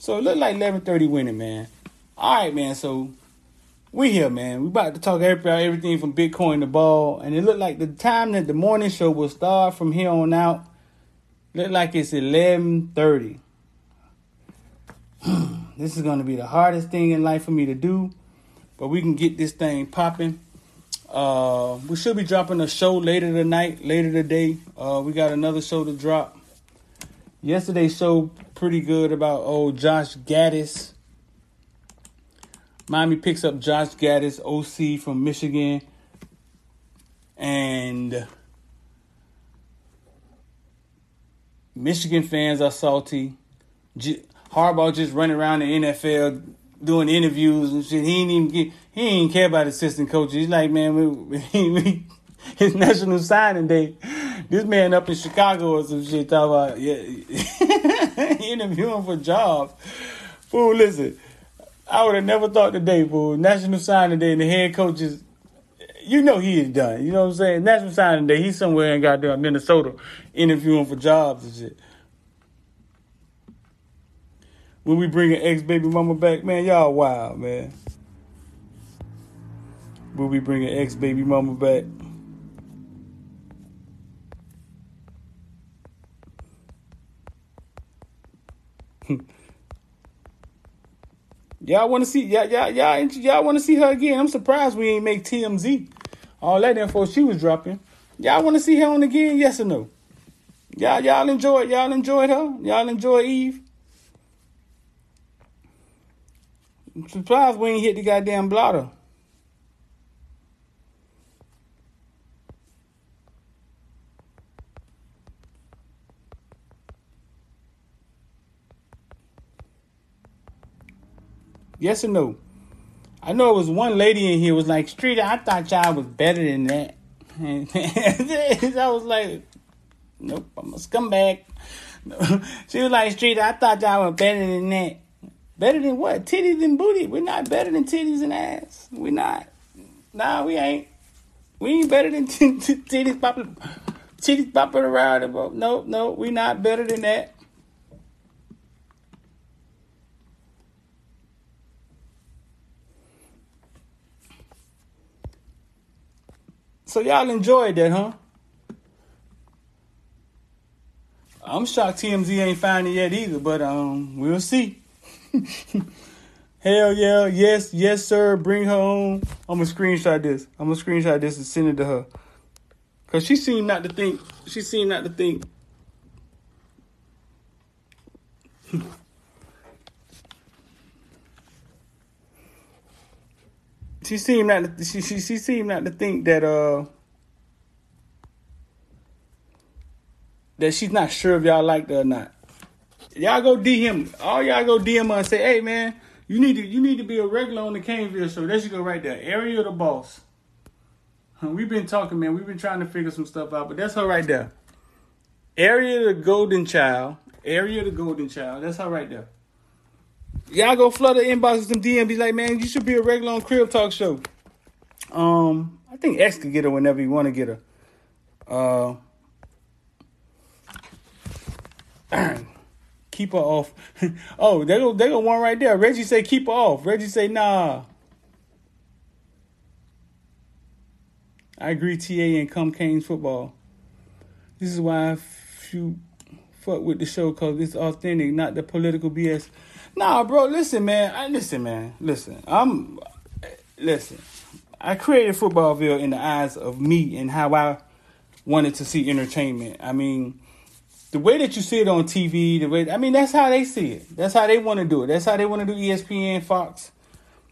So it looked like 11:30 winning, man. All right, man. So we here, man. We about to talk about everything from Bitcoin to ball, and it looked like the time that the morning show will start from here on out. Look like it's 11:30. this is gonna be the hardest thing in life for me to do, but we can get this thing popping. Uh, we should be dropping a show later tonight, later today. Uh, we got another show to drop. Yesterday's show pretty good about old Josh Gattis. Miami picks up Josh Gattis, OC from Michigan, and Michigan fans are salty. J- Harbaugh just running around the NFL doing interviews and shit. He ain't even get, he ain't care about assistant coaches. He's like, man, we, we, his national signing day. This man up in Chicago or some shit talking about yeah, interviewing for jobs. Fool, listen, I would have never thought today, fool. National signing day and the head coach is, you know he is done. You know what I'm saying? National signing day, he's somewhere in goddamn Minnesota interviewing for jobs and shit when we bring an ex baby mama back, man, y'all wild, man. Will we bring an ex baby mama back? Y'all want to see y'all y'all y'all, y'all want to see her again? I'm surprised we ain't make TMZ all that info she was dropping. Y'all want to see her on again? Yes or no? Y'all y'all enjoyed y'all enjoyed her? Y'all enjoy Eve? I'm surprised we ain't hit the goddamn blotter. Yes or no? I know it was one lady in here was like, Street, I thought y'all was better than that. I was like, nope, I'm a scumbag. she was like, Street, I thought y'all were better than that. Better than what? Titties and booty. We're not better than titties and ass. We're not. Nah, we ain't. We ain't better than t- t- titties popping, titties popping around. Nope, nope, we not better than that. So y'all enjoyed that, huh? I'm shocked TMZ ain't found it yet either, but um, we'll see. Hell yeah, yes, yes, sir. Bring her home. I'm gonna screenshot this. I'm gonna screenshot this and send it to her. Cause she seemed not to think. She seemed not to think. she seemed not. To, she she she seemed not to think that uh. That she's not sure if y'all liked her or not y'all go DM. All y'all go DM her and say, "Hey man, you need to you need to be a regular on the Caneville show." There you go, right there. Area the boss. We've been talking, man. We've been trying to figure some stuff out, but that's her right there. Area the golden child. Area the golden child. That's her right there. Y'all go flood the inbox with some DM. Be like, man, you should be a regular on Crib Talk Show. Um, I think X could get her whenever you want to get her. Uh, keep her off. oh, they go they go one right there. Reggie say keep her off. Reggie say nah. I agree. TA and come Canes football. This is why I fuck with the show because it's authentic, not the political BS. Nah, bro. Listen, man. I listen, man. Listen. I'm listen. I created Footballville in the eyes of me and how I wanted to see entertainment. I mean the way that you see it on TV, the way I mean, that's how they see it. That's how they want to do it. That's how they want to do ESPN, Fox.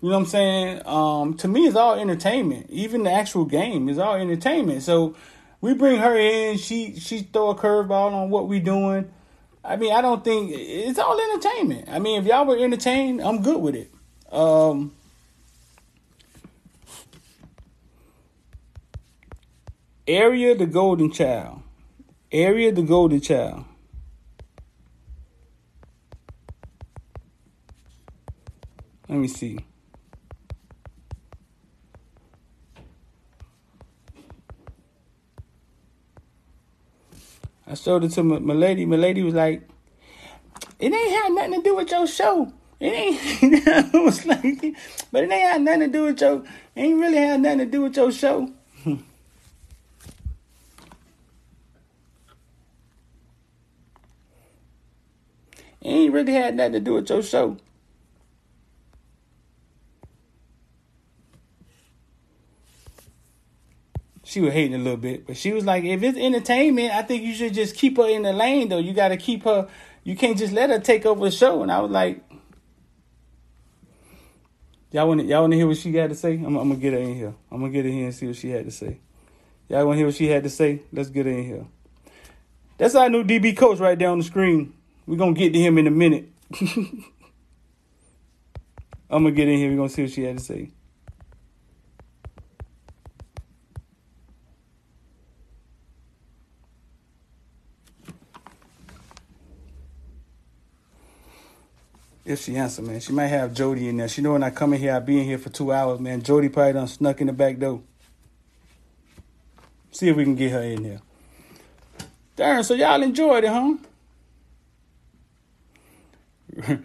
You know what I'm saying? Um, to me, it's all entertainment. Even the actual game is all entertainment. So we bring her in. She she throw a curveball on what we doing. I mean, I don't think it's all entertainment. I mean, if y'all were entertained, I'm good with it. Um, area the golden child. Area the golden child. Let me see. I showed it to my, my lady. My lady was like, it ain't had nothing to do with your show. It ain't. it was like, but it ain't had nothing to do with your. It ain't really had nothing to do with your show. It ain't really had nothing to do with your show. She was hating a little bit, but she was like, if it's entertainment, I think you should just keep her in the lane, though. You got to keep her, you can't just let her take over the show. And I was like, y'all want to y'all want to hear what she got to say? I'm, I'm, gonna get her in here. I'm gonna get her here and see what she had to say. Y'all want to hear what she had to say? Let's get her in here. That's our new DB coach right there on the screen. We're gonna get to him in a minute. I'm gonna get in here. We're gonna see what she had to say. If she answer, man, she might have Jody in there. She know when I come in here, I be in here for two hours, man. Jody probably done snuck in the back door. See if we can get her in here. Darn, so y'all enjoyed it, huh?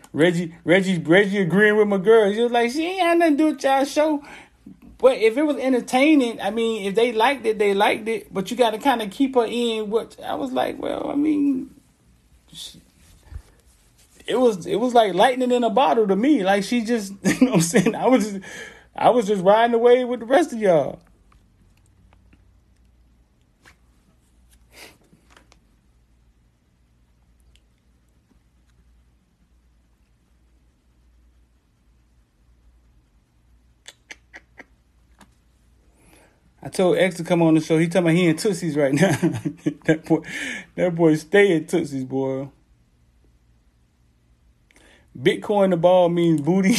Reggie, Reggie, Reggie agreeing with my girl. She was like, she ain't had nothing to do with y'all show. But if it was entertaining, I mean, if they liked it, they liked it. But you got to kind of keep her in. What I was like, well, I mean, it was it was like lightning in a bottle to me. Like she just, you know, what I'm saying, I was, just, I was just riding away with the rest of y'all. I told X to come on the show. He talking about he in Tootsie's right now. that boy, that boy stay in Tootsie's, boy. Bitcoin the ball means booty.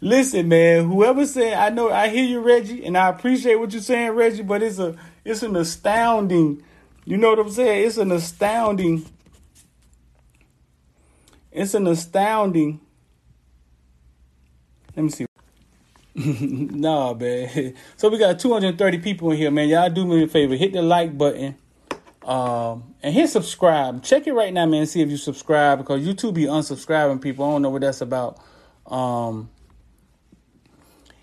Listen, man, whoever said I know I hear you, Reggie, and I appreciate what you're saying, Reggie, but it's a it's an astounding, you know what I'm saying? It's an astounding, it's an astounding. Let me see. nah, man. So we got 230 people in here, man. Y'all do me a favor. Hit the like button. Um, and hit subscribe. Check it right now, man. See if you subscribe because YouTube be unsubscribing people. I don't know what that's about. Um,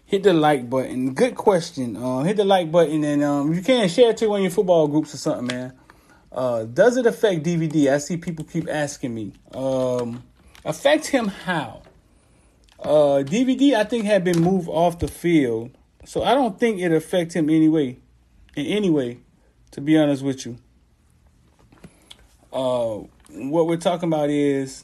hit the like button. Good question. Uh, hit the like button and um, you can share it to one of your football groups or something, man. Uh, does it affect DVD? I see people keep asking me. Um, affect him how? Uh, DVD, I think, had been moved off the field, so I don't think it affect him anyway. In any way, to be honest with you. Uh, what we're talking about is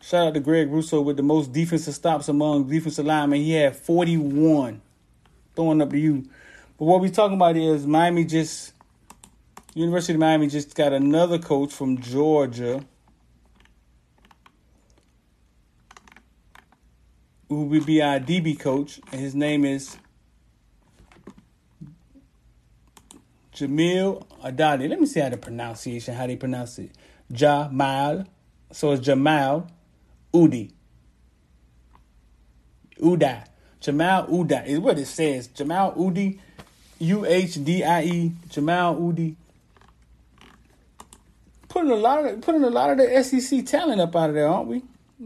shout out to Greg Rousseau with the most defensive stops among defensive linemen. He had 41. Throwing up to you. But what we're talking about is Miami just University of Miami just got another coach from Georgia who will be our DB coach, and his name is Jamil Adadi. Let me see how the pronunciation, how they pronounce it. Jamal. So it's Jamal Udi. Uda. Jamal Uda is what it says. Jamal Udi. U H D I E. Jamal Udi. Putting a lot of putting a lot of the SEC talent up out of there, aren't we?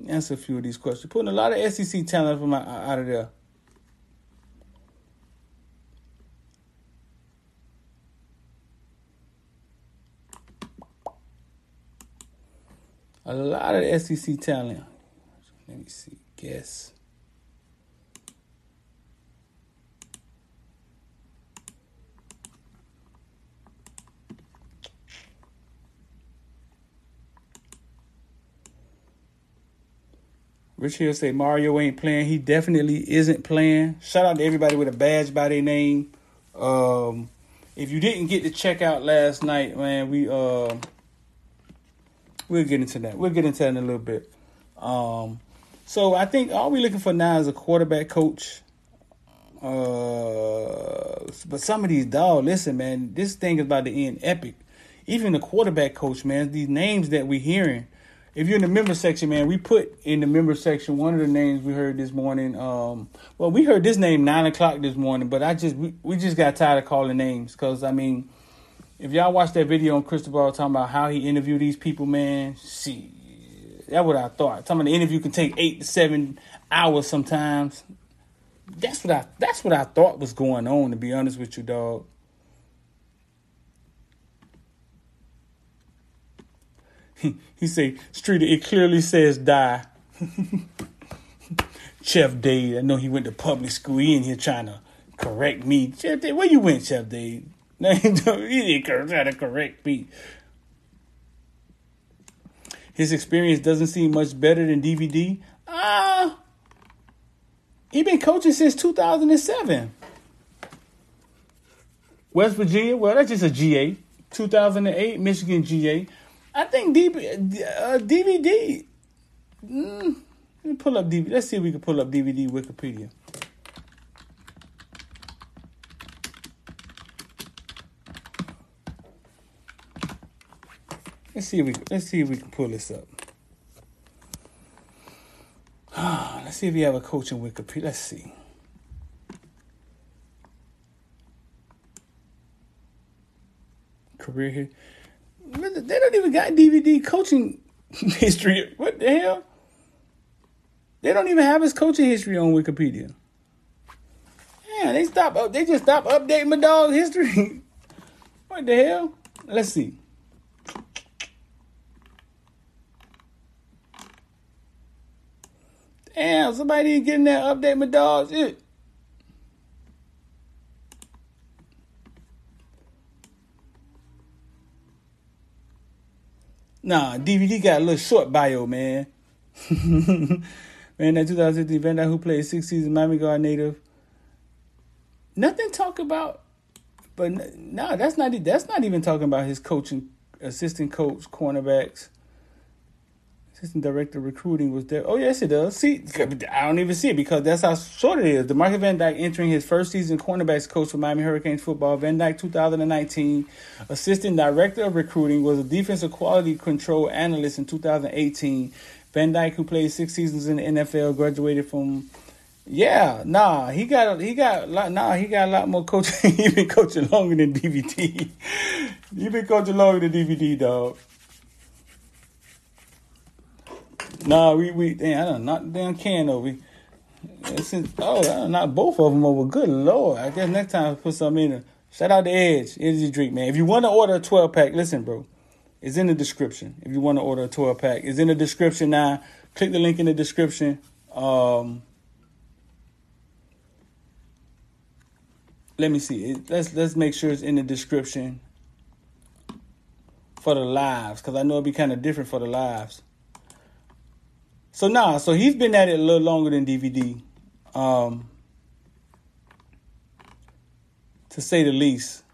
Answer a few of these questions. Putting a lot of SEC talent from out of there. A lot of the SEC talent. Let me see. Guess. Rich Hill say Mario ain't playing. He definitely isn't playing. Shout out to everybody with a badge by their name. Um, if you didn't get to check out last night, man, we uh, we'll get into that. We'll get into that in a little bit. Um, so I think all we're looking for now is a quarterback coach. Uh, but some of these dogs, listen, man, this thing is about to end epic. Even the quarterback coach, man, these names that we're hearing if you're in the member section, man, we put in the member section one of the names we heard this morning. Um, well, we heard this name nine o'clock this morning, but I just we, we just got tired of calling names because I mean, If y'all watch that video on Cristobal talking about how he interviewed these people, man, see, that's what I thought. Talking the interview can take eight to seven hours sometimes. That's what I that's what I thought was going on, to be honest with you, dog. He, say, Street, it clearly says die. Chef Dave, I know he went to public school. He in here trying to correct me. Chef Dave, where you went, Chef Dave? He didn't to correct me. His experience doesn't seem much better than DVD. Ah, uh, he been coaching since 2007. West Virginia, well, that's just a GA. 2008, Michigan GA. I think DB, uh, DVD. Mm, let me pull up DVD. Let's see if we can pull up DVD Wikipedia. Let's see if we let's see if we can pull this up. let's see if we have a coach in Wikipedia. Let's see. Career here. They don't even got DVD coaching history. What the hell? They don't even have his coaching history on Wikipedia. Yeah, they stop. They just stop updating my dog's history. what the hell? Let's see. Damn, somebody ain't getting that update my dog's it. Nah, DVD got a little short bio, man. man, that 2015 Van Dyke who played six seasons Miami Guard native. Nothing talk about, but no, nah, that's not that's not even talking about his coaching, assistant coach, cornerbacks. Assistant director of recruiting was there. Oh yes, it does. See, I don't even see it because that's how short it is. DeMarcus Van Dyke entering his first season cornerbacks coach for Miami Hurricanes football. Van Dyke 2019, assistant director of recruiting, was a defensive quality control analyst in 2018. Van Dyke, who played six seasons in the NFL, graduated from. Yeah, nah, he got he got a lot. Nah, he got a lot more coaching. he been coaching longer than DVD. he been coaching longer than DVD, dog. Nah, we we damn, I done knocked damn can over. Since oh, I both of them over. Good lord! I guess next time I put something in. There. Shout out to Edge Energy Drink, man. If you want to order a twelve pack, listen, bro, it's in the description. If you want to order a twelve pack, it's in the description now. Click the link in the description. Um, let me see. Let's let's make sure it's in the description for the lives because I know it'd be kind of different for the lives. So nah, so he's been at it a little longer than DVD, um, to say the least.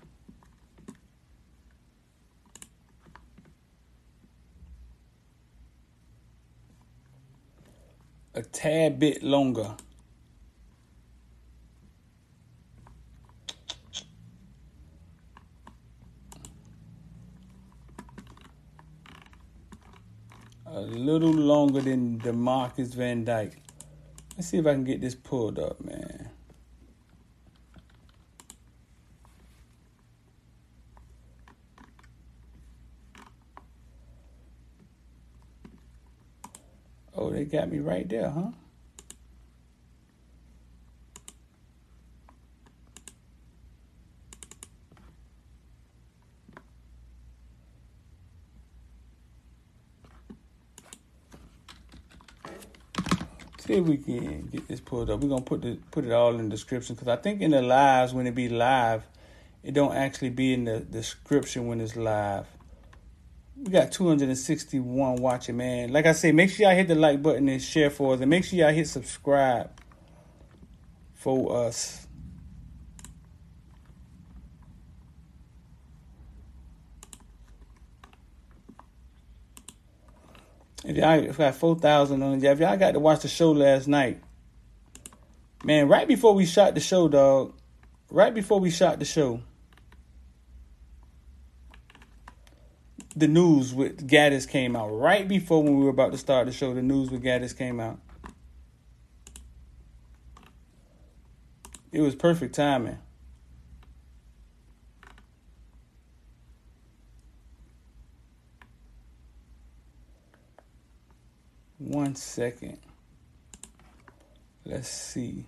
A tad bit longer. A little longer than Demarcus Van Dyke. Let's see if I can get this pulled up, man. Oh, they got me right there, huh? See if we can get this pulled up. We're gonna put the put it all in the description because I think in the lives when it be live, it don't actually be in the description when it's live. We got 261 watching, man. Like I say, make sure y'all hit the like button and share for us, and make sure y'all hit subscribe for us. If y'all got four thousand on if y'all got to watch the show last night, man, right before we shot the show, dog, right before we shot the show, the news with Gattis came out. Right before when we were about to start the show, the news with Gattis came out. It was perfect timing. One second. Let's see.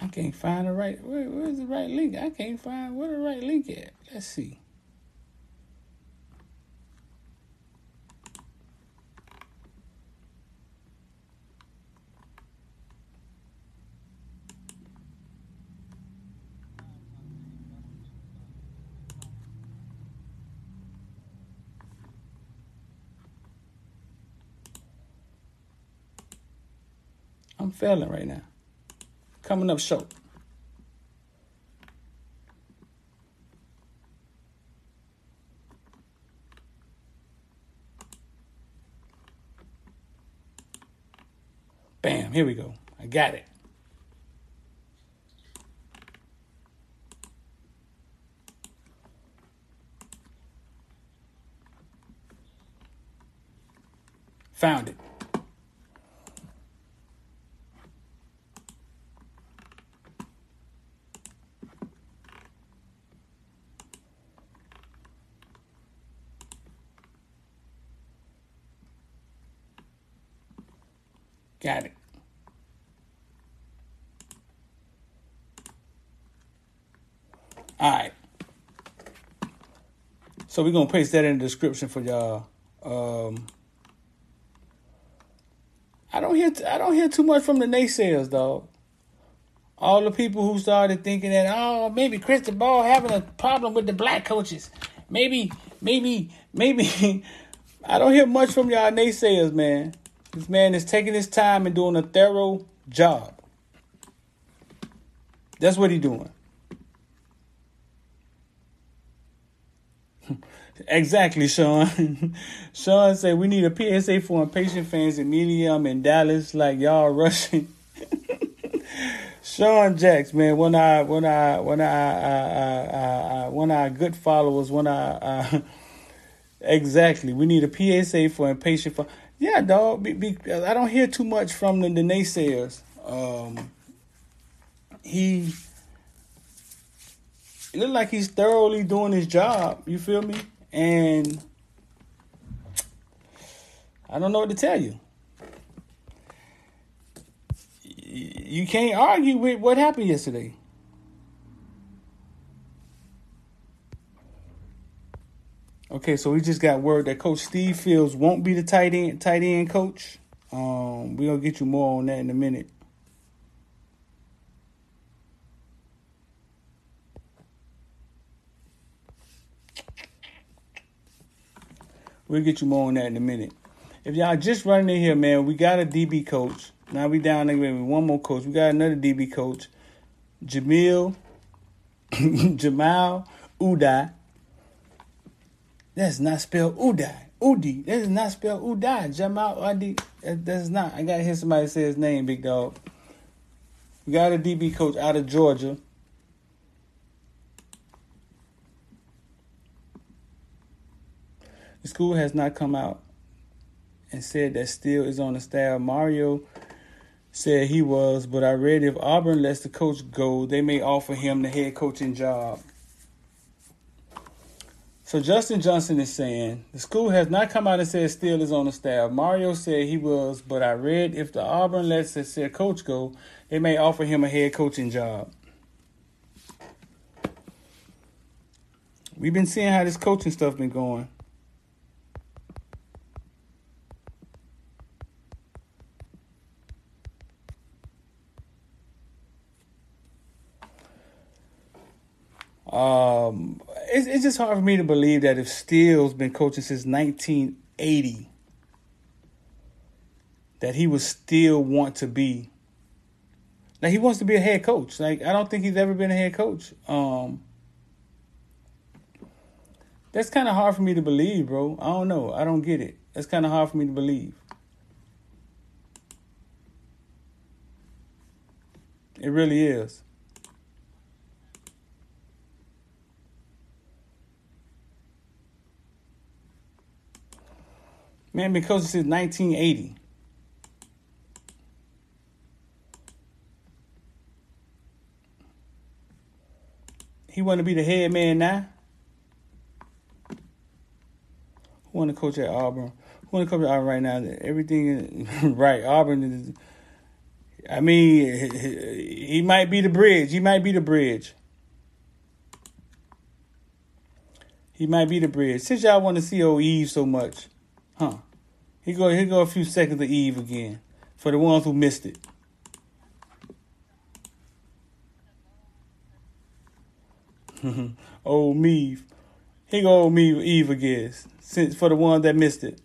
I can't find the right. Where, where's the right link? I can't find where the right link at. Let's see. I'm failing right now. Coming up short. Bam, here we go. I got it. Found it. Got it. All right. So we're gonna paste that in the description for y'all. Um, I don't hear I don't hear too much from the naysayers, dog. All the people who started thinking that oh maybe Cristobal having a problem with the black coaches, maybe maybe maybe I don't hear much from y'all naysayers, man. This man is taking his time and doing a thorough job. That's what he's doing. Exactly, Sean. Sean said we need a PSA for impatient fans in Medium in Dallas, like y'all rushing. Sean Jacks, man, when I when I when I, I, I, I when I good followers, when uh, I exactly, we need a PSA for impatient. For, yeah, dog. Be, be, I don't hear too much from the, the naysayers. Um, he it looked like he's thoroughly doing his job. You feel me? And I don't know what to tell you. You can't argue with what happened yesterday. Okay, so we just got word that Coach Steve Fields won't be the tight end tight end coach. Um, we're gonna get you more on that in a minute. We'll get you more on that in a minute. If y'all just running in here, man, we got a DB coach. Now we down there with one more coach. We got another DB coach, Jamil Jamal Udai. That's not spelled Udai. Udi. That is not spelled Udai. Jamal Udi. That's not. I gotta hear somebody say his name, big dog. We got a DB coach out of Georgia. The school has not come out and said that Steele is on the staff. Mario said he was, but I read if Auburn lets the coach go, they may offer him the head coaching job. So Justin Johnson is saying the school has not come out and said Steele is on the staff. Mario said he was, but I read if the Auburn lets the said coach go, they may offer him a head coaching job. We've been seeing how this coaching stuff been going. Um, it's, it's just hard for me to believe that if Steele's been coaching since 1980, that he would still want to be. Like he wants to be a head coach. Like I don't think he's ever been a head coach. Um, that's kind of hard for me to believe, bro. I don't know. I don't get it. That's kind of hard for me to believe. It really is. Man, been coaching since 1980. He want to be the head man now. Who want to coach at Auburn? Who want to coach at Auburn right now? Everything is right. Auburn is. I mean, he might be the bridge. He might be the bridge. He might be the bridge. Since y'all want to see old Eve so much, huh? He go he go a few seconds of Eve again for the ones who missed it. old Meave. He go old Meave Eve again. Since for the ones that missed it.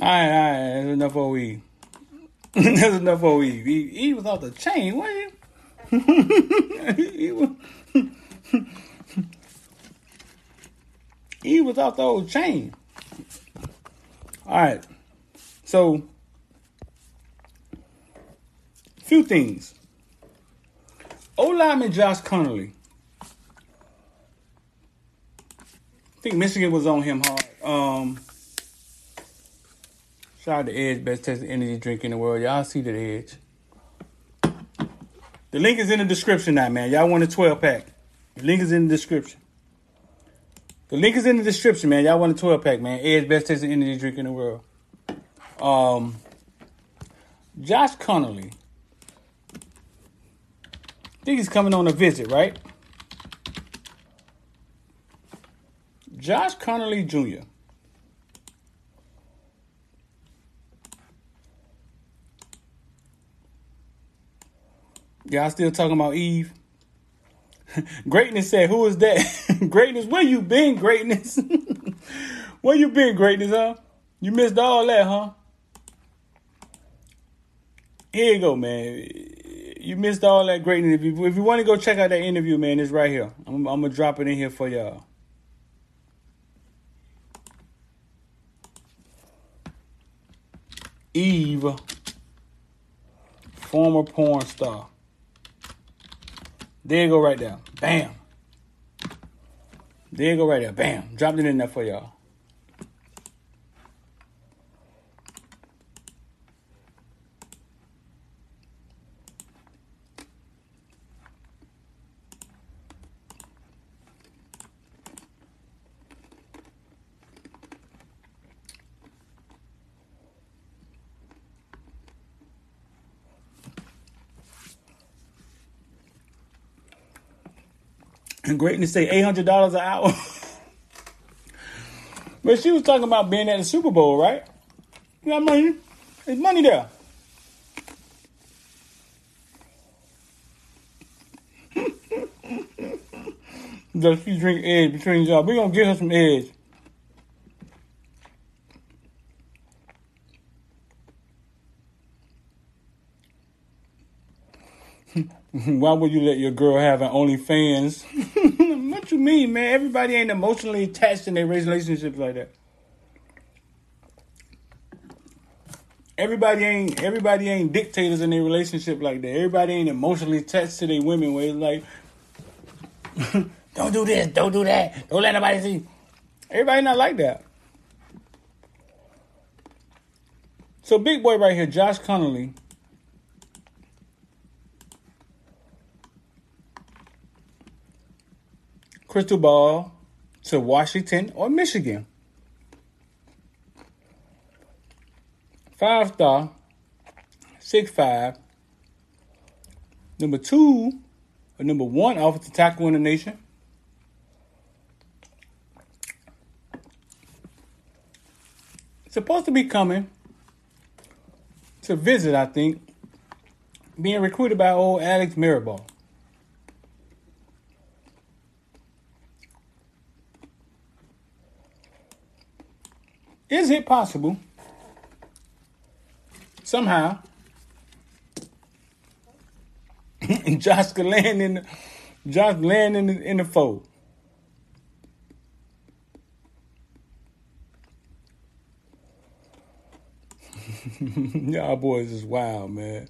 All right, all right, that's enough for Eve. that's enough for Eve. He, he was off the chain, wasn't he? he, was, he was off the old chain. All right, so few things. O lineman Josh Conerly. I think Michigan was on him hard. Um, Shout out to Edge, best tasting energy drink in the world. Y'all see that Edge. The link is in the description now, man. Y'all want a 12 pack. The link is in the description. The link is in the description, man. Y'all want a 12 pack, man. Edge, best tasting energy drink in the world. Um, Josh Conerly. I think he's coming on a visit, right? Josh Conerly Jr. Y'all still talking about Eve? greatness said, "Who is that? greatness, where you been? Greatness, where you been? Greatness, huh? You missed all that, huh? Here you go, man. You missed all that greatness. If you, if you want to go check out that interview, man, it's right here. I'm, I'm gonna drop it in here for y'all. Eve, former porn star. There you go right there. Bam. There you go right there. Bam. Dropped it in there for y'all. And greatness say eight hundred dollars an hour. But she was talking about being at the Super Bowl, right? You know what I mean? There's money there. Does she drink edge between y'all? We're gonna give her some edge. Why would you let your girl have an OnlyFans? You mean, man? Everybody ain't emotionally attached in their relationships like that. Everybody ain't everybody ain't dictators in their relationship like that. Everybody ain't emotionally attached to their women where it's like don't do this, don't do that, don't let nobody see. Everybody not like that. So big boy right here, Josh Conerly. Crystal ball to Washington or Michigan. Five star, six five. Number two, or number one offensive tackle in the nation. Supposed to be coming to visit, I think, being recruited by old Alex Mirabal. Is it possible somehow Josh could land in the, Josh land in the, in the fold? Y'all boys is wild, man.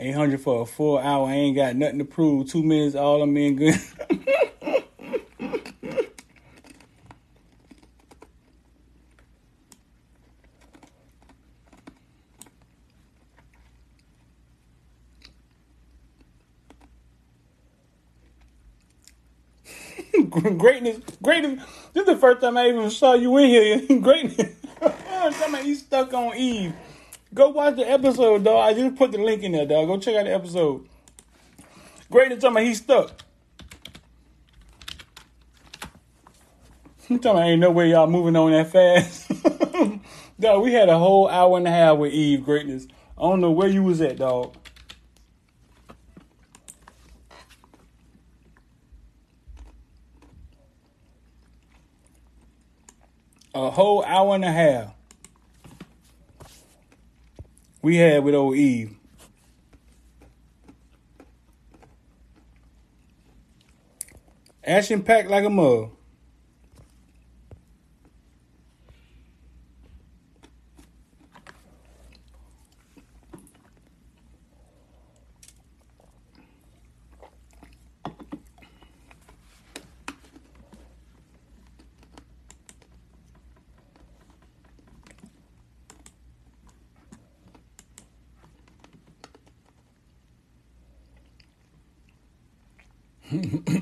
800 for a full hour. I ain't got nothing to prove. Two minutes, all I'm in good. greatness, greatness. This is the first time I even saw you in here. greatness. Somebody stuck on Eve. Go watch the episode, dog. I just put the link in there, dog. Go check out the episode. Greatness talking about he's stuck. I'm talking about ain't no way y'all moving on that fast. dog, we had a whole hour and a half with Eve Greatness. I don't know where you was at, dog. A whole hour and a half we had with old Eve. Action packed like a mug.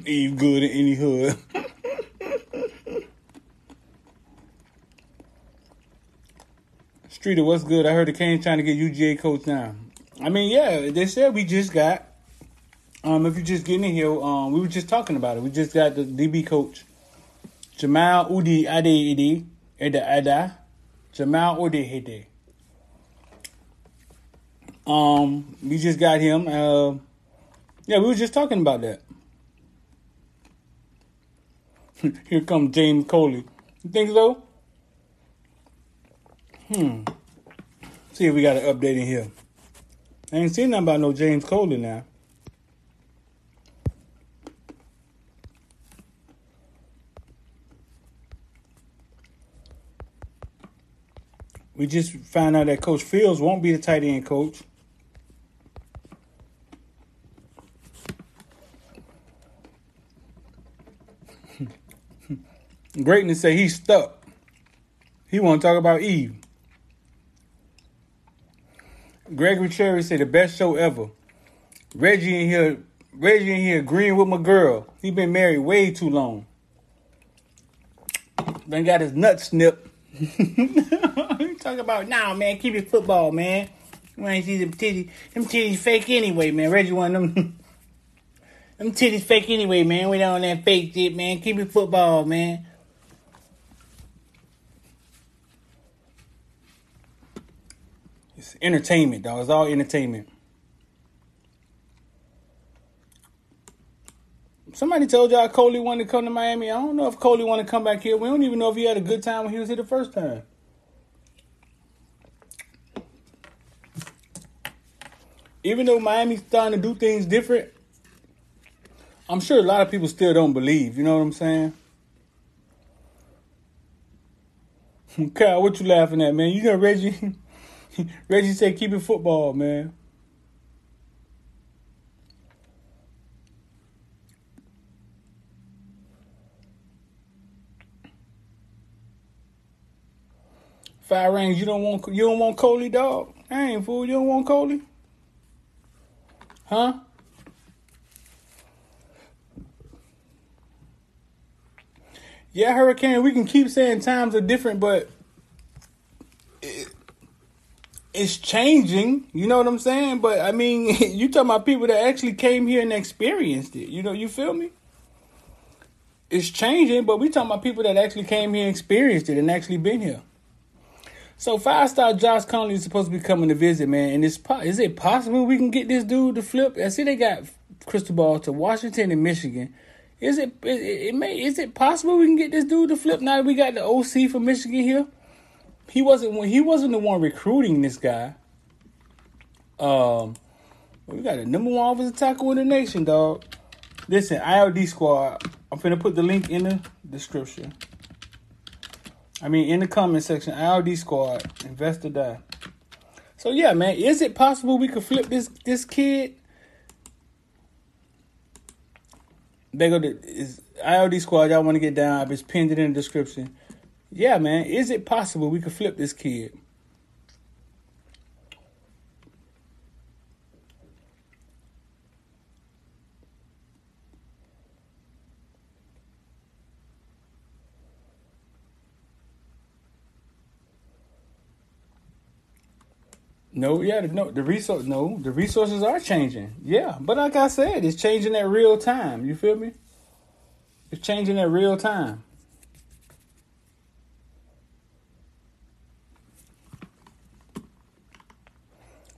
Eve good in any hood. Streeter, what's good? I heard the Canes trying to get UGA coach now. I mean, yeah, they said we just got. Um, if you're just getting in here, um, we were just talking about it. We just got the DB coach, Jamal Udi Ade Ida Ada, Jamal Udi Hede. Um, we just got him. Uh, yeah, we were just talking about that. Here comes James Coley. You think so? Hmm. See if we got an update in here. I ain't seen nothing about no James Coley now. We just found out that Coach Fields won't be the tight end coach. Greatness say he's stuck. He want to talk about Eve. Gregory Cherry said the best show ever. Reggie in here, Reggie in here agreeing with my girl. He been married way too long. Then got his nuts snipped. he talk about now, nah, man. Keep it football, man. You ain't see them titties. Them titties fake anyway, man. Reggie one of them. Them titties fake anyway, man. We don't that fake shit, man. Keep it football, man. Entertainment, dog. It's all entertainment. Somebody told y'all Coley wanted to come to Miami. I don't know if Coley wanted to come back here. We don't even know if he had a good time when he was here the first time. Even though Miami's starting to do things different, I'm sure a lot of people still don't believe. You know what I'm saying? Kyle, what you laughing at, man? You know Reggie. Reggie said, "Keep it football, man." Five rings. You don't want you don't want Coley, dog. I ain't fool. You don't want Coley, huh? Yeah, Hurricane. We can keep saying times are different, but it's changing. You know what I'm saying? But I mean, you talking about people that actually came here and experienced it. You know, you feel me? It's changing, but we talking about people that actually came here and experienced it and actually been here. So five star Josh Conerly is supposed to be coming to visit, man. And it's is it possible we can get this dude to flip? I see they got crystal ball to Washington and Michigan. Is it, it it may is it possible we can get this dude to flip now that we got the OC for Michigan here? He wasn't he wasn't the one recruiting this guy. Um, we got a number one offensive tackle in the nation, dog. Listen, ILD squad. I'm finna put the link in the description. I mean, in the comment section, ILD squad, invest or die. So yeah, man, is it possible we could flip this this kid? They go to is ILD squad. Y'all want to get down? It's pinned it in the description. Yeah, man, is it possible we could flip this kid? No, yeah, no, the resource, no, the resources are changing. Yeah, but like I said, it's changing at real time. You feel me? It's changing at real time.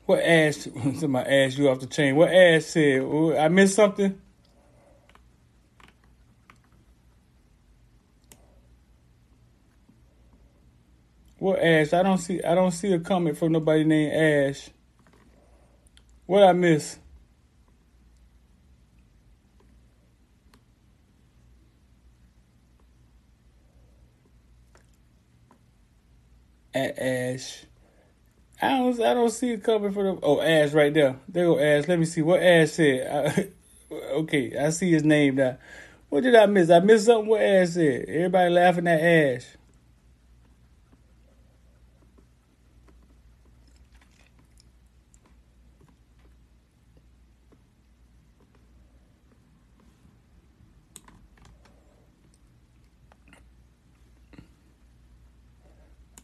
What ass? Somebody asked you off the chain. What ass said? I missed something. What Ash? I don't see. I don't see a comment from nobody named Ash. What I miss? At Ash. I don't. I don't see a comment for the. Oh, Ash right there. There go Ash. Let me see what Ash said. I, okay, I see his name now. What did I miss? I missed something. What Ash said? Everybody laughing at Ash.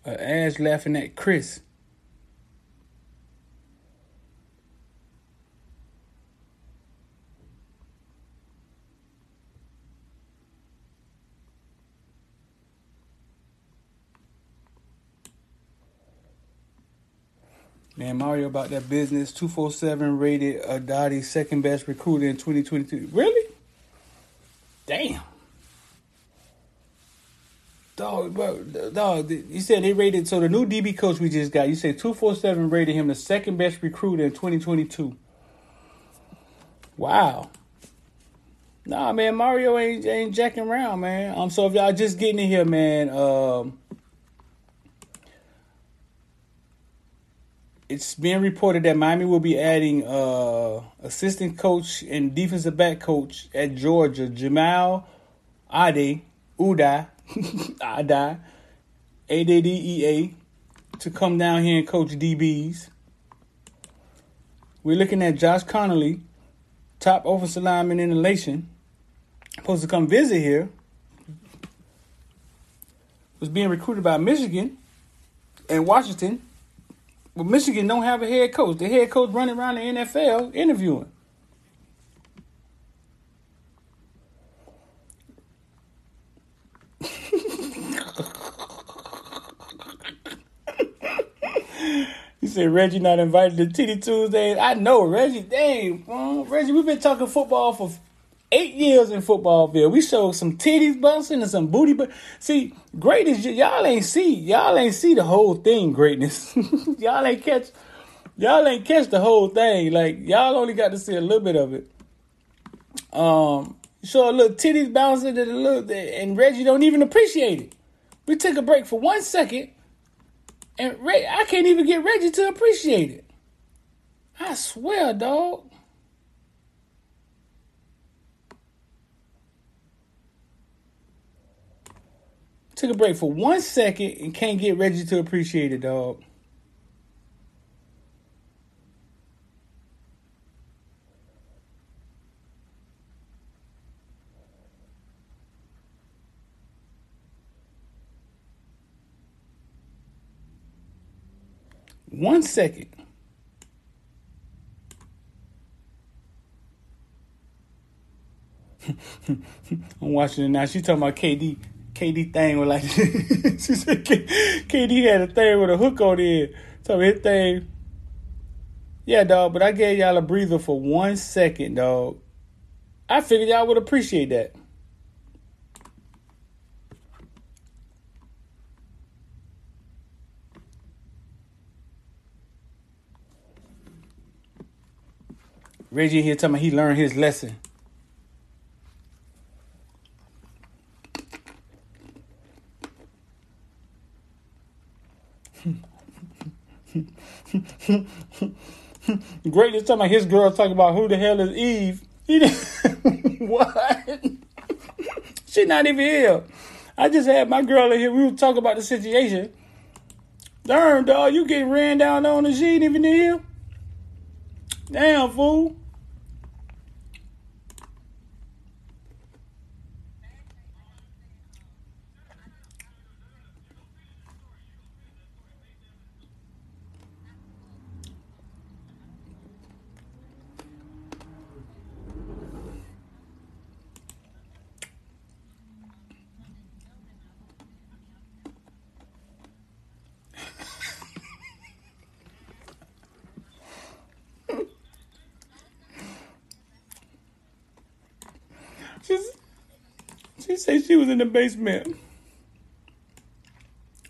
Uh, Ash laughing at Chris. Man, Mario about that business. 247 rated Adati second best recruiter in 2022. Really? Damn. Dog, bro, dog. You said they rated so the new DB coach we just got. You said two four seven rated him the second best recruiter in twenty twenty two. Wow. Nah, man, Mario ain't ain't jacking around, man. Um, so if y'all just getting in here, man, um, it's being reported that Miami will be adding uh assistant coach and defensive back coach at Georgia, Jamal Ade Uda I die. A-D-D-E-A to come down here and coach DBs. We're looking at Josh Conerly, top offensive lineman in the nation, supposed to come visit here. Was being recruited by Michigan and Washington. But Michigan don't have a head coach. The head coach running around the NFL interviewing. You said Reggie not invited to Titty Tuesday? I know Reggie. Dang, bro. Reggie, we've been talking football for eight years in footballville. We showed some titties bouncing and some booty, but see, greatness. Y'all ain't see. Y'all ain't see the whole thing. Greatness. y'all ain't catch. Y'all ain't catch the whole thing. Like y'all only got to see a little bit of it. Um, show a little titties bouncing and a little, and Reggie don't even appreciate it. We took a break for one second, and Ray, I can't even get Reggie to appreciate it. I swear, dog. Took a break for one second and can't get Reggie to appreciate it, dog. One second. I'm watching it now. She's talking about KD. KD thing with like she said KD had a thing with a hook on it. So his thing. Yeah, dog, but I gave y'all a breather for one second, dog. I figured y'all would appreciate that. Reggie here telling me he learned his lesson. Greatness talking about his girl talking about who the hell is Eve. He what? she not even here. I just had my girl in here. We were talking about the situation. Darn, dog, you getting ran down on the she ain't even here. Damn, fool. She said she was in the basement.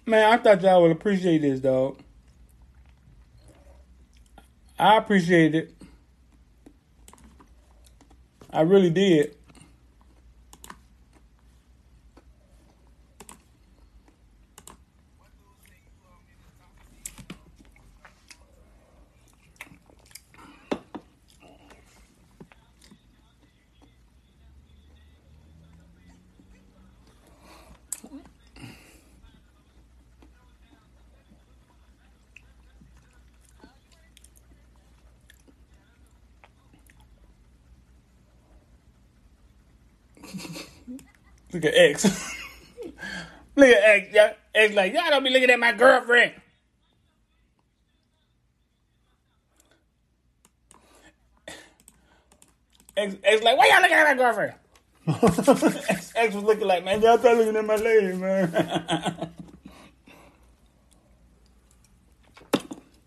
Man, I thought y'all would appreciate this, dog. I appreciate it. I really did. Look at X. Look at X. Y'all, X like, y'all don't be looking at my girlfriend. X, X like, why y'all looking at my girlfriend? X, X was looking like, man, y'all start looking at my lady, man.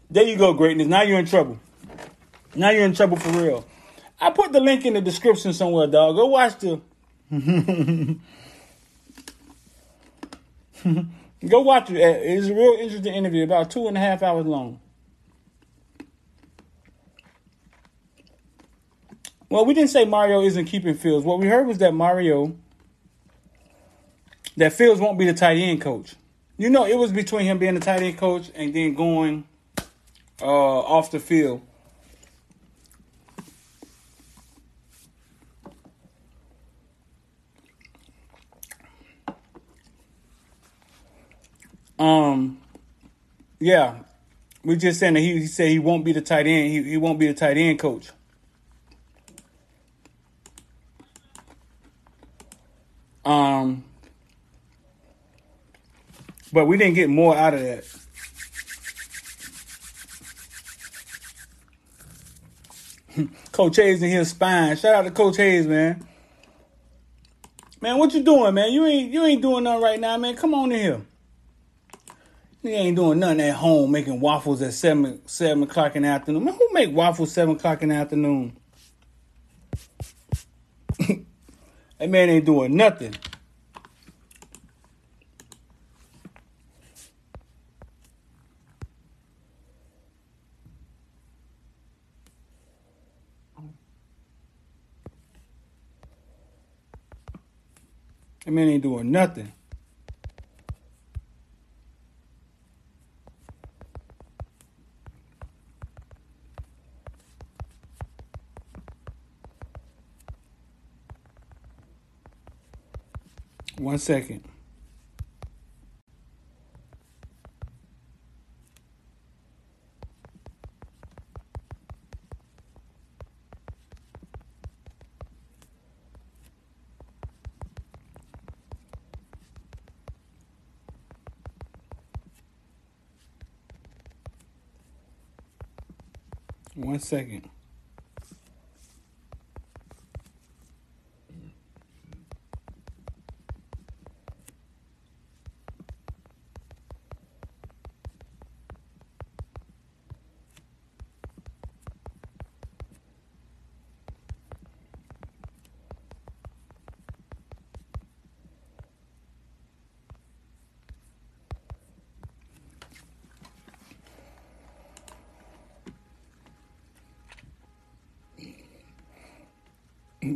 there you go, greatness. Now you're in trouble. Now you're in trouble for real. I put the link in the description somewhere, dog. Go watch the Go watch it. It's a real interesting interview, about two and a half hours long. Well, we didn't say Mario isn't keeping Fields. What we heard was that Mario, that Fields won't be the tight end coach. You know, it was between him being the tight end coach and then going uh, off the field. Um, yeah, we just saying that he, he said he won't be the tight end. He, he won't be the tight end coach. Um, but we didn't get more out of that. Coach Hayes in his spine. Shout out to Coach Hayes, man. Man, what you doing, man? You ain't you ain't doing nothing right now, man. Come on in here. He ain't doing nothing at home making waffles at seven seven o'clock in the afternoon. Man, who make waffles seven o'clock in the afternoon? that man ain't doing nothing. That man ain't doing nothing. One second. One second.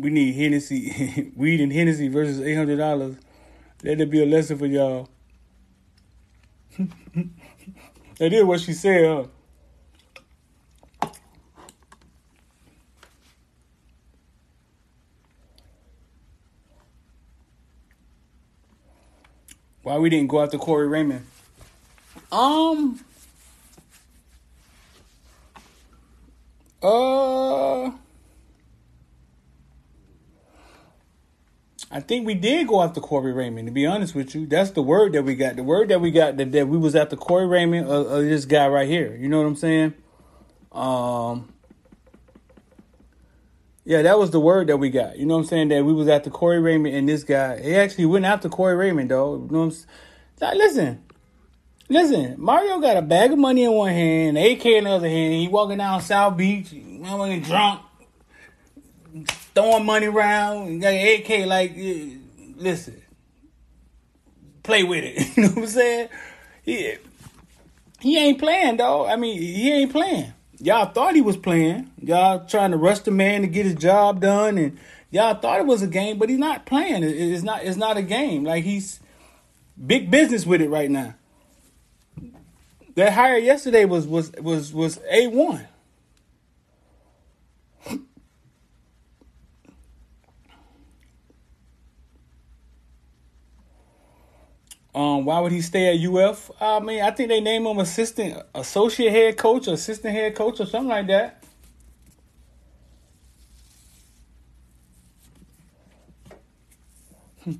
We need Hennessy, weed and Hennessy versus eight hundred dollars. Let it be a lesson for y'all. that is what she said, huh? Why we didn't go after Corey Raymond? Um. Uh. I think we did go after Corey Raymond. To be honest with you, that's the word that we got. The word that we got that, that we was after Corey Raymond, uh, uh, this guy right here. You know what I'm saying? Um, yeah, that was the word that we got. You know what I'm saying? That we was after Corey Raymond and this guy. He actually went after Corey Raymond, though. You know what I'm? Like, listen, listen. Mario got a bag of money in one hand, AK in the other hand. He walking down South Beach, you drunk throwing money around. And got an AK, like, eh, listen, play with it. you know what I'm saying? He, he ain't playing, though. I mean, he ain't playing. Y'all thought he was playing. Y'all trying to rush the man to get his job done, and y'all thought it was a game, but he's not playing. It's not. It's not a game. Like he's big business with it right now. That hire yesterday was was was was a one. Um, why would he stay at UF? I mean, I think they name him assistant, associate head coach, or assistant head coach, or something like that. we're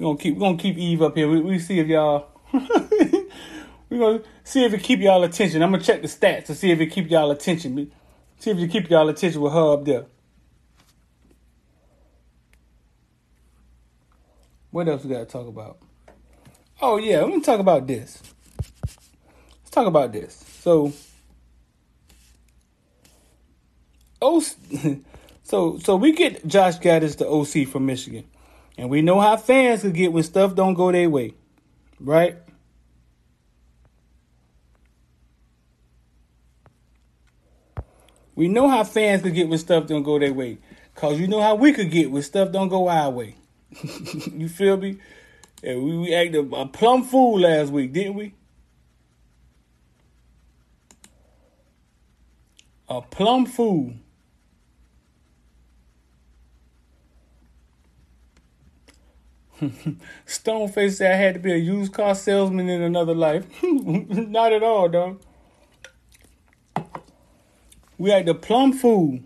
gonna keep we're gonna keep Eve up here. We, we see if y'all we're gonna see if it keep y'all attention. I'm gonna check the stats to see if it keep y'all attention. See if you keep y'all attention with her up there. What else we got to talk about? Oh yeah, let me talk about this. Let's talk about this. So, oh, so so we get Josh Gattis, the OC from Michigan, and we know how fans could get when stuff don't go their way, right? We know how fans could get when stuff don't go their way. Cause you know how we could get when stuff don't go our way. you feel me? And we, we acted a plum fool last week, didn't we? A plum fool. Stoneface said I had to be a used car salesman in another life. Not at all, dog. We had the plum fool.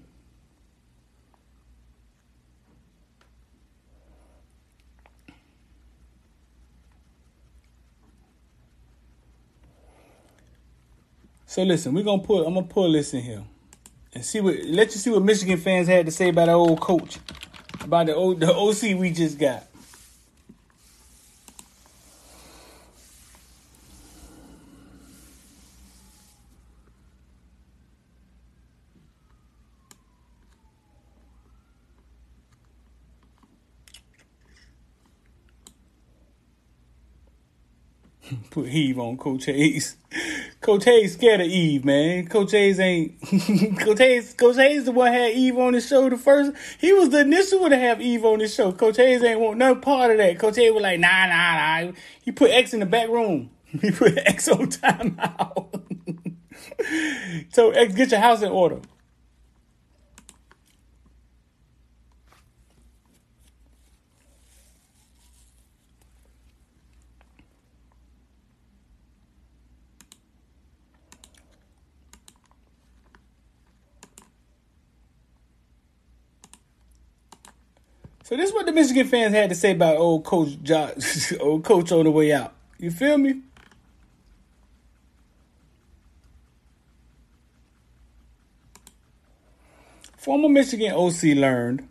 So listen, we're gonna put I'm gonna pull this in here and see what let you see what Michigan fans had to say about our old coach, about the old the OC we just got. put heave on Coach Hayes. Coach Hayes scared of Eve, man. Coach Hayes ain't. Coach Hayes, Coach Hayes the one had Eve on the show the first. He was the initial one to have Eve on the show. Coach Hayes ain't want no part of that. Coach Hayes was like, nah, nah, nah. He put X in the back room. He put X on timeout. so X, get your house in order. So this is what the Michigan fans had to say about old coach Josh, old coach on the way out. You feel me? Former Michigan OC learned.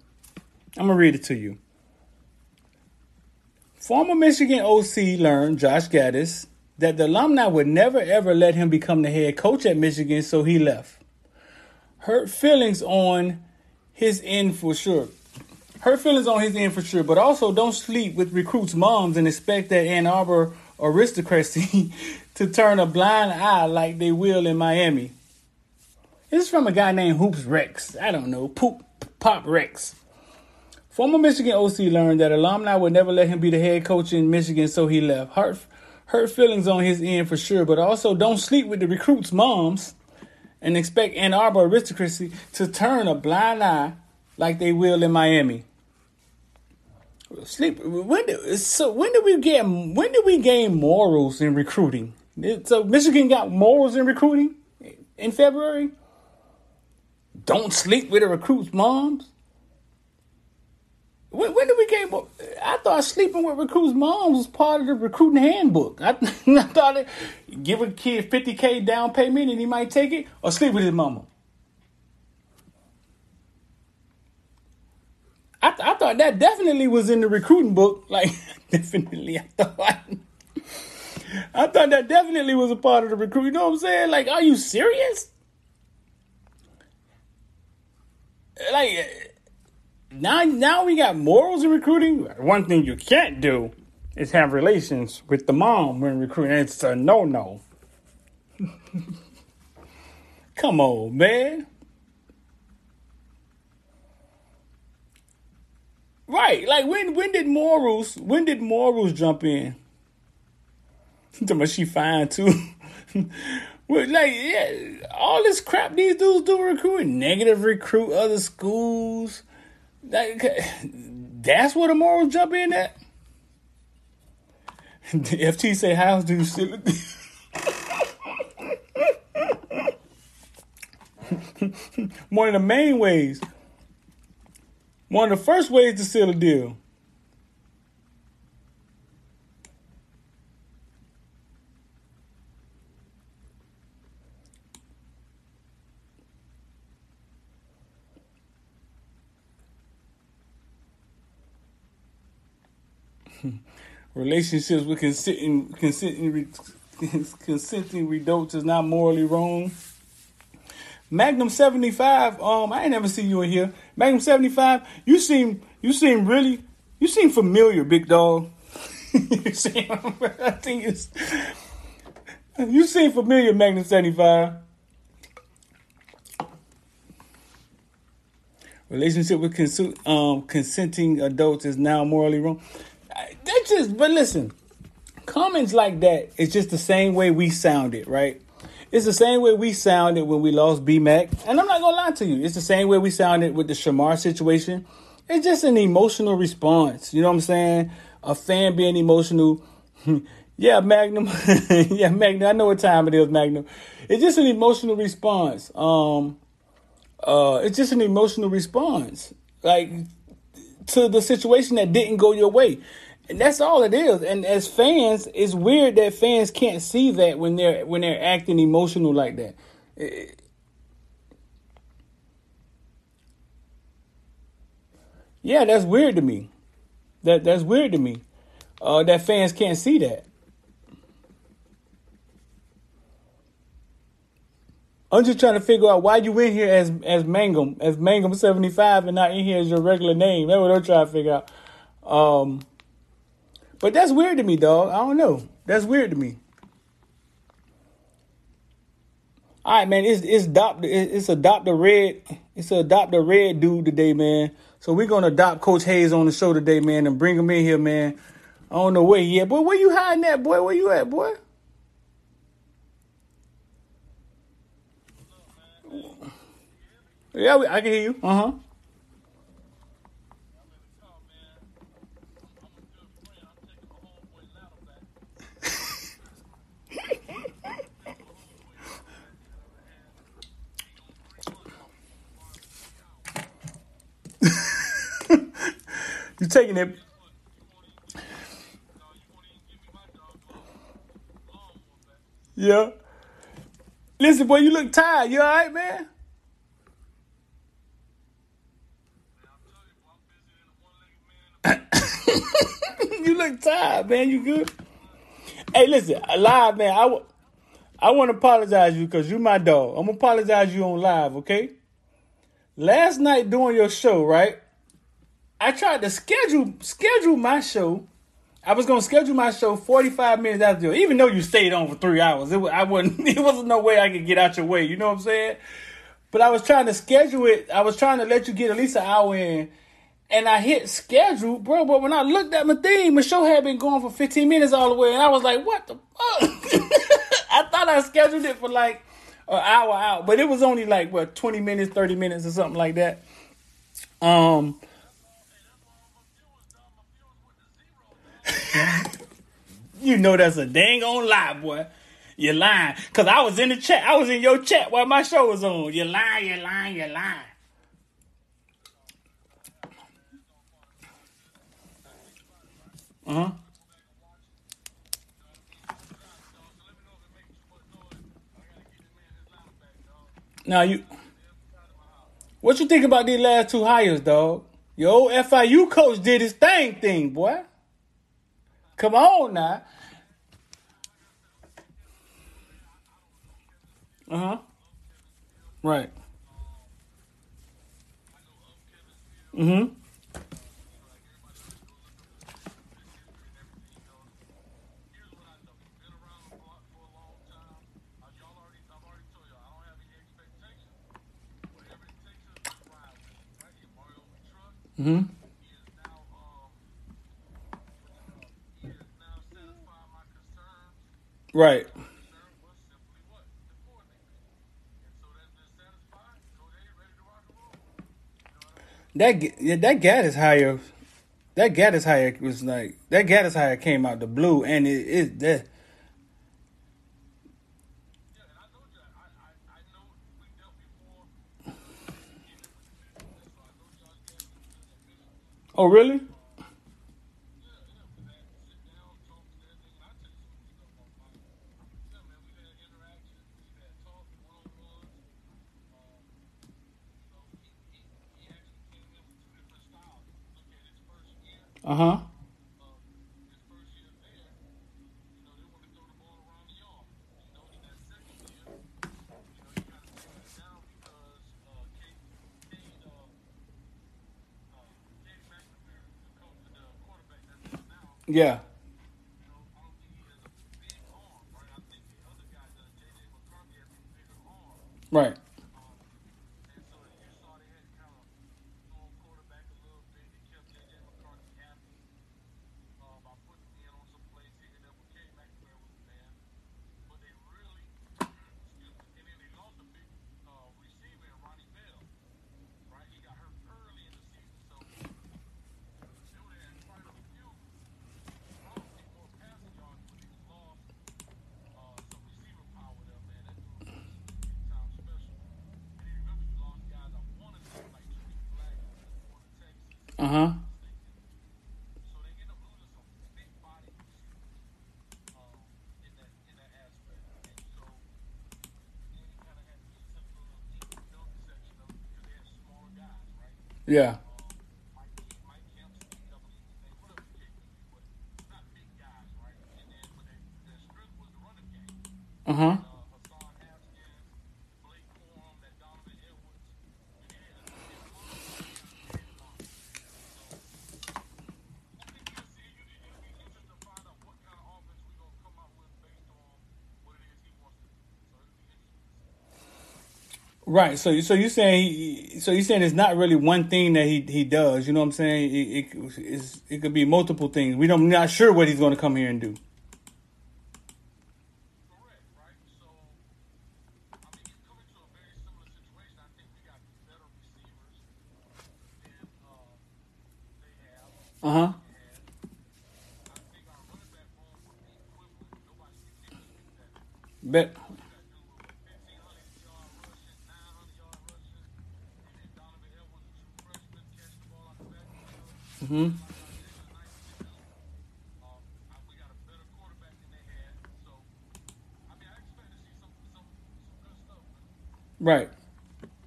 I'm gonna read it to you. Former Michigan OC learned, Josh Gattis, that the alumni would never ever let him become the head coach at Michigan, so he left. Hurt feelings on his end for sure hurt feelings on his end for sure, but also don't sleep with recruits' moms and expect that Ann Arbor aristocracy to turn a blind eye like they will in Miami. This is from a guy named Hoops Rex. I don't know, Poop Pop Rex. Former Michigan OC learned that alumni would never let him be the head coach in Michigan, so he left. Hurt, hurt feelings on his end for sure, but also don't sleep with the recruits' moms and expect Ann Arbor aristocracy to turn a blind eye like they will in Miami. Sleep. When did, so when did we get when did we gain morals in recruiting? So Michigan got morals in recruiting in February. Don't sleep with a recruit's moms. When, when did we gain? I thought sleeping with recruits' moms was part of the recruiting handbook. I, I thought it, give a kid fifty k down payment and he might take it, or sleep with his mama. I, I thought that definitely was in the recruiting book. Like, definitely, I thought. I thought that definitely was a part of the recruit. You know what I'm saying? Like, are you serious? Like, now, now we got morals in recruiting. One thing you can't do is have relations with the mom when recruiting. It's a no no. Come on, man. Right. Like when when did morals when did morals jump in? Talking she fine too. like yeah, all this crap these dudes do recruiting, negative recruit other schools. Like, that's where the morals jump in at. The FT say house do silly. One of the main ways one of the first ways to seal a deal. Relationships with consenting consenting consenting adults is not morally wrong. Magnum 75, um, I ain't never seen you in here. Magnum 75, you seem you seem really you seem familiar, big dog. you seem I think it's you seem familiar, Magnum 75. Relationship with consu- um, consenting adults is now morally wrong. That's just, but listen, comments like that is just the same way we sound it, right? It's the same way we sounded when we lost BMAC. And I'm not going to lie to you. It's the same way we sounded with the Shamar situation. It's just an emotional response. You know what I'm saying? A fan being emotional. yeah, Magnum. yeah, Magnum. I know what time it is, Magnum. It's just an emotional response. Um, uh, it's just an emotional response. Like, to the situation that didn't go your way. That's all it is. And as fans, it's weird that fans can't see that when they're when they're acting emotional like that. yeah, that's weird to me. That that's weird to me. Uh, that fans can't see that. I'm just trying to figure out why you in here as as Mangum, as Mangum seventy five, and not in here as your regular name. That's what I'm trying to figure out. Um, but that's weird to me, dog. I don't know. That's weird to me. All right, man. It's it's adopt it's adopt a red it's adopt a red dude today, man. So we're gonna adopt Coach Hayes on the show today, man, and bring him in here, man. I don't know where he at, boy. Where you hiding at, boy? Where you at, boy? Yeah, I can hear you. Uh huh. You taking it. Yeah. Listen, boy, you look tired. You all right, man? you look tired, man. You good? Hey, listen, live, man. I, w- I want to apologize you because you my dog. I'm gonna apologize you on live, okay? Last night during your show, right? I tried to schedule schedule my show. I was gonna schedule my show 45 minutes after, even though you stayed on for three hours. It was, I wasn't. It wasn't no way I could get out your way. You know what I'm saying? But I was trying to schedule it. I was trying to let you get at least an hour in and I hit schedule, bro. But when I looked at my thing, my show had been going for 15 minutes all the way, and I was like, what the fuck? I thought I scheduled it for like an hour out, but it was only like what 20 minutes, 30 minutes, or something like that. Um. you know that's a dang on lie, boy. You're lying. Cause I was in the chat. I was in your chat while my show was on. You're lying, you're lying, you're lying. Uh huh. Now you, what you think about these last two hires, dog? Your old FIU coach did his thing, thing, boy. Come on now. Uh huh. Right. Mm hmm. Mm-hmm. Right. That yeah, that Gattis hire, that Gattis hire was like that Gattis hire came out the blue, and it is that. Oh really? Uh huh. Yeah. Right. Uh huh. Yeah. Uh huh. Right. So so you saying so you saying it's not really one thing that he he does. You know what I'm saying? It it, it could be multiple things. We don't not sure what he's going to come here and do. Uh huh. Bet. Mm-hmm. Right.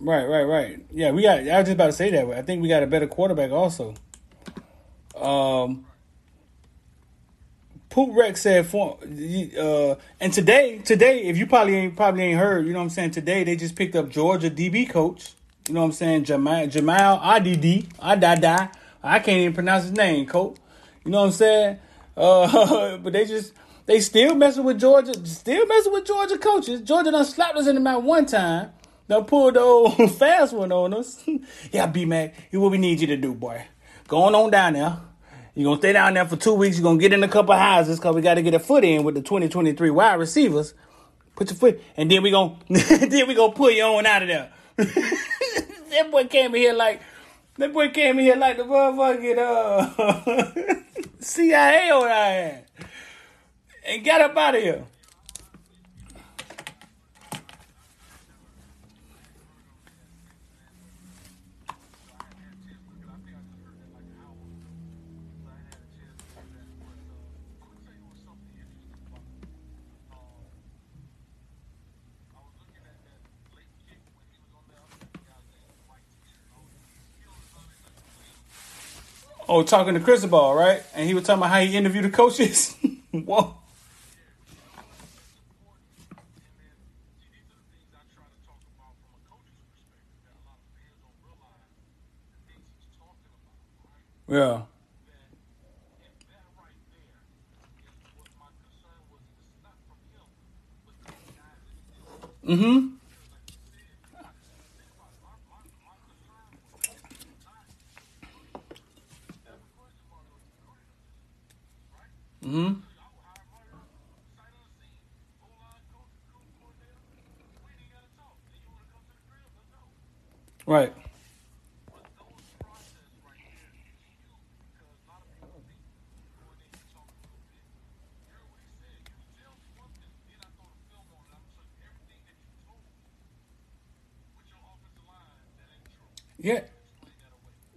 Right, right, right. Yeah, we got. I was just about to say that. I think we got a better quarterback also. Um, Poop Rex said for uh, and today, today, if you probably ain't probably ain't heard, you know what I'm saying. Today they just picked up Georgia DB coach. You know what I'm saying, Jamal Jamal Add Adada. I can't even pronounce his name, coach. You know what I'm saying? Uh, but they just they still messing with Georgia, still messing with Georgia coaches. Georgia done slapped us in the mouth one time. Done pulled the old fast one on us. yeah, B Mac, here's what we need you to do, boy. Going on down there. You're gonna stay down there for two weeks. You're gonna get in a couple houses because we got to get a foot in with the 2023 wide receivers. Put your foot, and then we gonna then we gonna pull you on out of there. that boy came in here like that boy came in here like the motherfucking uh, CIA on our ass and got up out of here. Oh, talking to Cristobal, right? And he was talking about how he interviewed the coaches. Whoa. Yeah. Mm-hmm. Mm-hmm. Right. Yeah.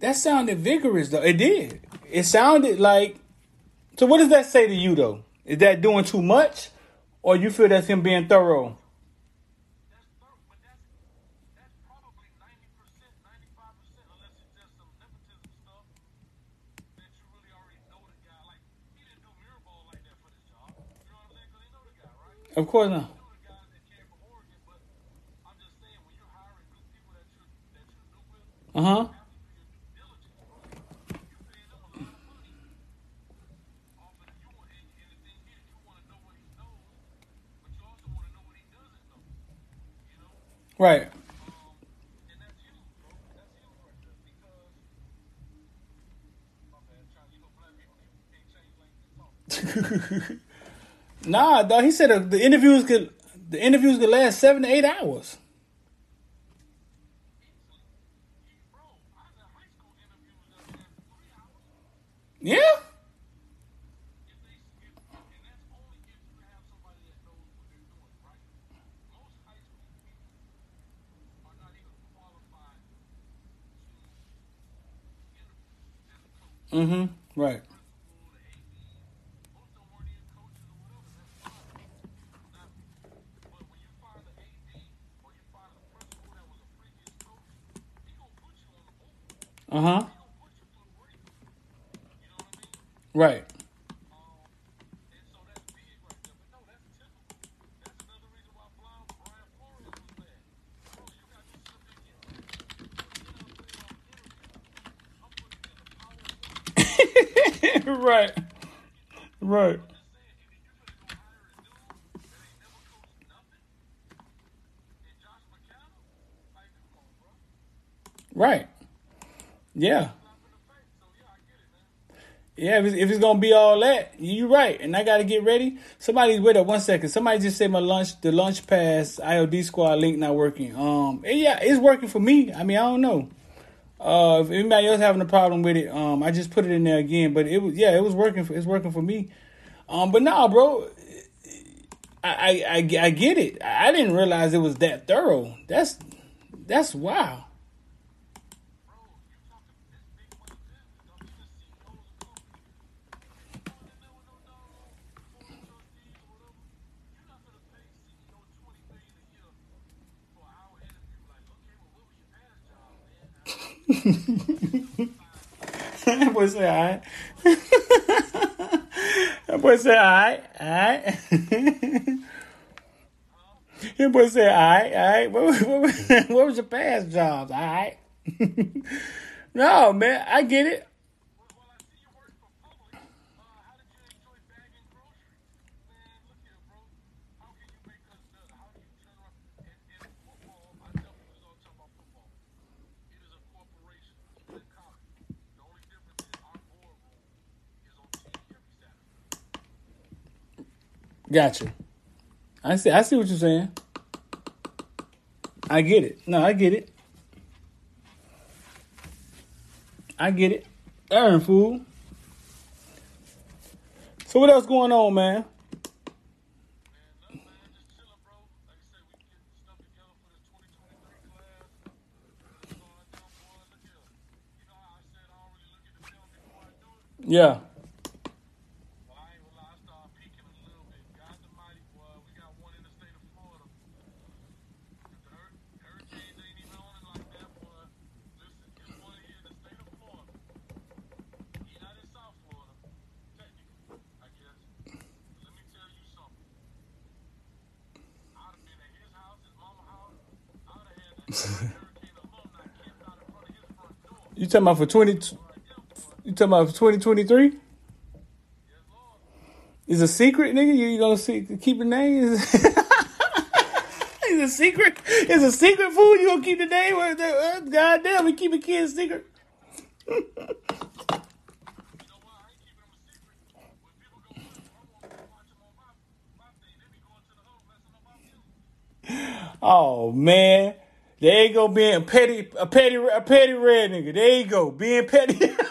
That sounded vigorous though. It did. It sounded like so what does that say to you though? Is that doing too much? Or you feel that's him being thorough? Of course not. Uh huh. Right. nah, dog. He said the interviews could the interviews could last seven to eight hours. Yeah. Mm-hmm. Right. Uh huh. Right. Right. Right. Right. Yeah. Yeah, if it's, if it's gonna be all that, you're right, and I gotta get ready. Somebody wait up one second. Somebody just said my lunch, the lunch pass IOD squad link not working. Um, yeah, it's working for me. I mean, I don't know. Uh, if anybody else having a problem with it, um, I just put it in there again. But it was yeah, it was working. For, it's working for me. Um, but nah, bro, I, I I I get it. I didn't realize it was that thorough. That's that's wow. That boy say alright. that boy say alright, alright. that boy say alright, alright. What, what, what was your past jobs? Alright. no, man, I get it. Gotcha. I see. I see what you're saying. I get it. No, I get it. I get it. Aaron fool. So what else going on, man? Yeah. Talking about for twenty? You talking about for twenty twenty three? Is a secret, nigga? You, you gonna see, keep the name? Is a secret? It's a secret food. You gonna keep the name? Uh, God damn, we keep a kid secret. oh man. There you go, being petty, a petty, a petty red nigga. There you go, being petty.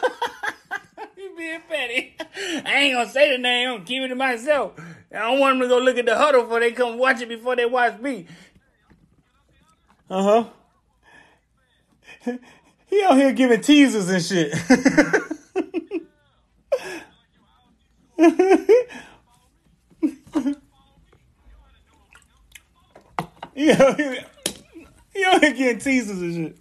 He being petty. I ain't gonna say the name. I'm gonna keep it to myself. I don't want them to go look at the huddle before they come watch it before they watch me. Uh huh. he out here giving teasers and shit. yeah. Out getting teasers and shit.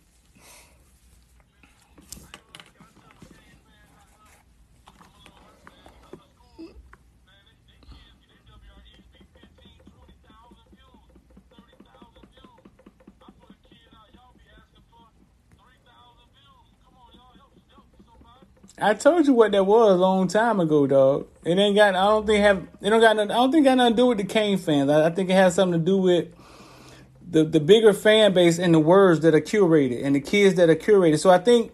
I told you what that was a long time ago, dog. It ain't got. I don't think have. It don't got. I don't think got nothing to do with the Cane fans. I, I think it has something to do with the the bigger fan base and the words that are curated and the kids that are curated. So I think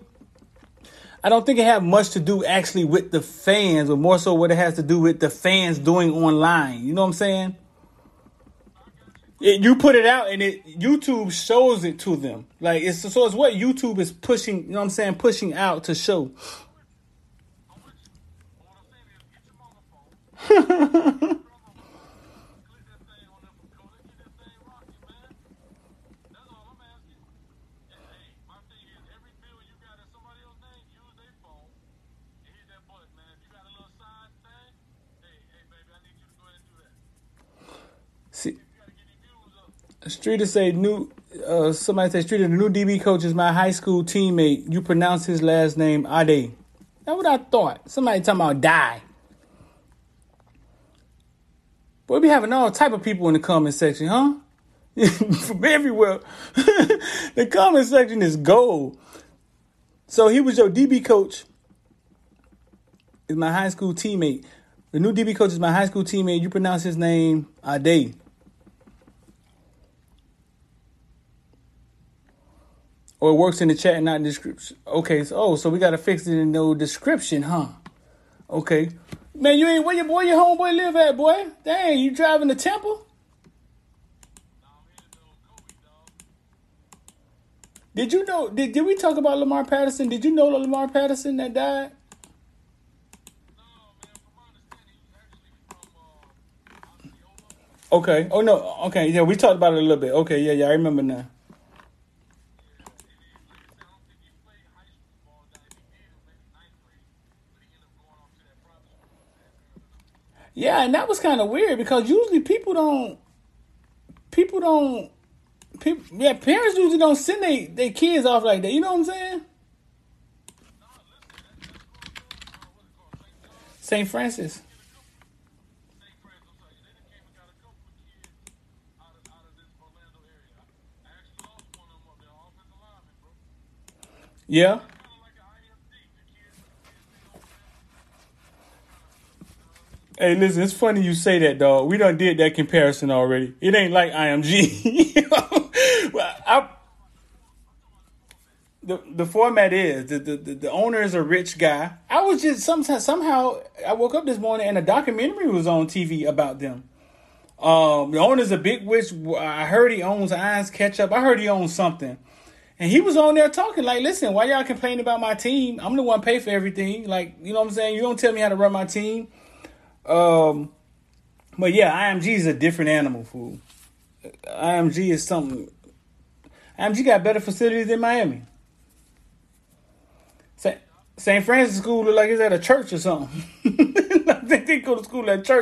I don't think it have much to do actually with the fans, but more so what it has to do with the fans doing online. You know what I'm saying? It, you put it out and it YouTube shows it to them. Like it's so it's what YouTube is pushing, you know what I'm saying, pushing out to show. Streeter say new. Uh, somebody say Streeter, the new DB coach is my high school teammate. You pronounce his last name Ade. That's what I thought. Somebody talking about die. Boy, we be having all type of people in the comment section, huh? From everywhere. the comment section is gold. So he was your DB coach. Is my high school teammate. The new DB coach is my high school teammate. You pronounce his name Ade. Or it works in the chat not in the description. Okay, so oh, so we gotta fix it in no description, huh? Okay. Man, you ain't where your boy your homeboy live at, boy? Dang, you driving to Temple? Did you know did, did we talk about Lamar Patterson? Did you know Lamar Patterson that died? Okay. Oh no. Okay. Yeah, we talked about it a little bit. Okay. Yeah. Yeah. I remember now. Yeah, and that was kind of weird because usually people don't, people don't, people, yeah, parents usually don't send their they kids off like that. You know what I'm saying? St. Francis. Yeah. Hey, listen, it's funny you say that, dog. We done did that comparison already. It ain't like IMG. I, the the format is the, the the owner is a rich guy. I was just sometimes somehow I woke up this morning and a documentary was on TV about them. Um, the owner's a big witch. I heard he owns Irons Ketchup. I heard he owns something. And he was on there talking like, listen, why y'all complaining about my team? I'm the one pay for everything. Like, you know what I'm saying? You don't tell me how to run my team. Um, but yeah, IMG is a different animal, fool. IMG is something. IMG got better facilities than Miami. St. Francis School look like it's at a church or something. Think they go to school at church.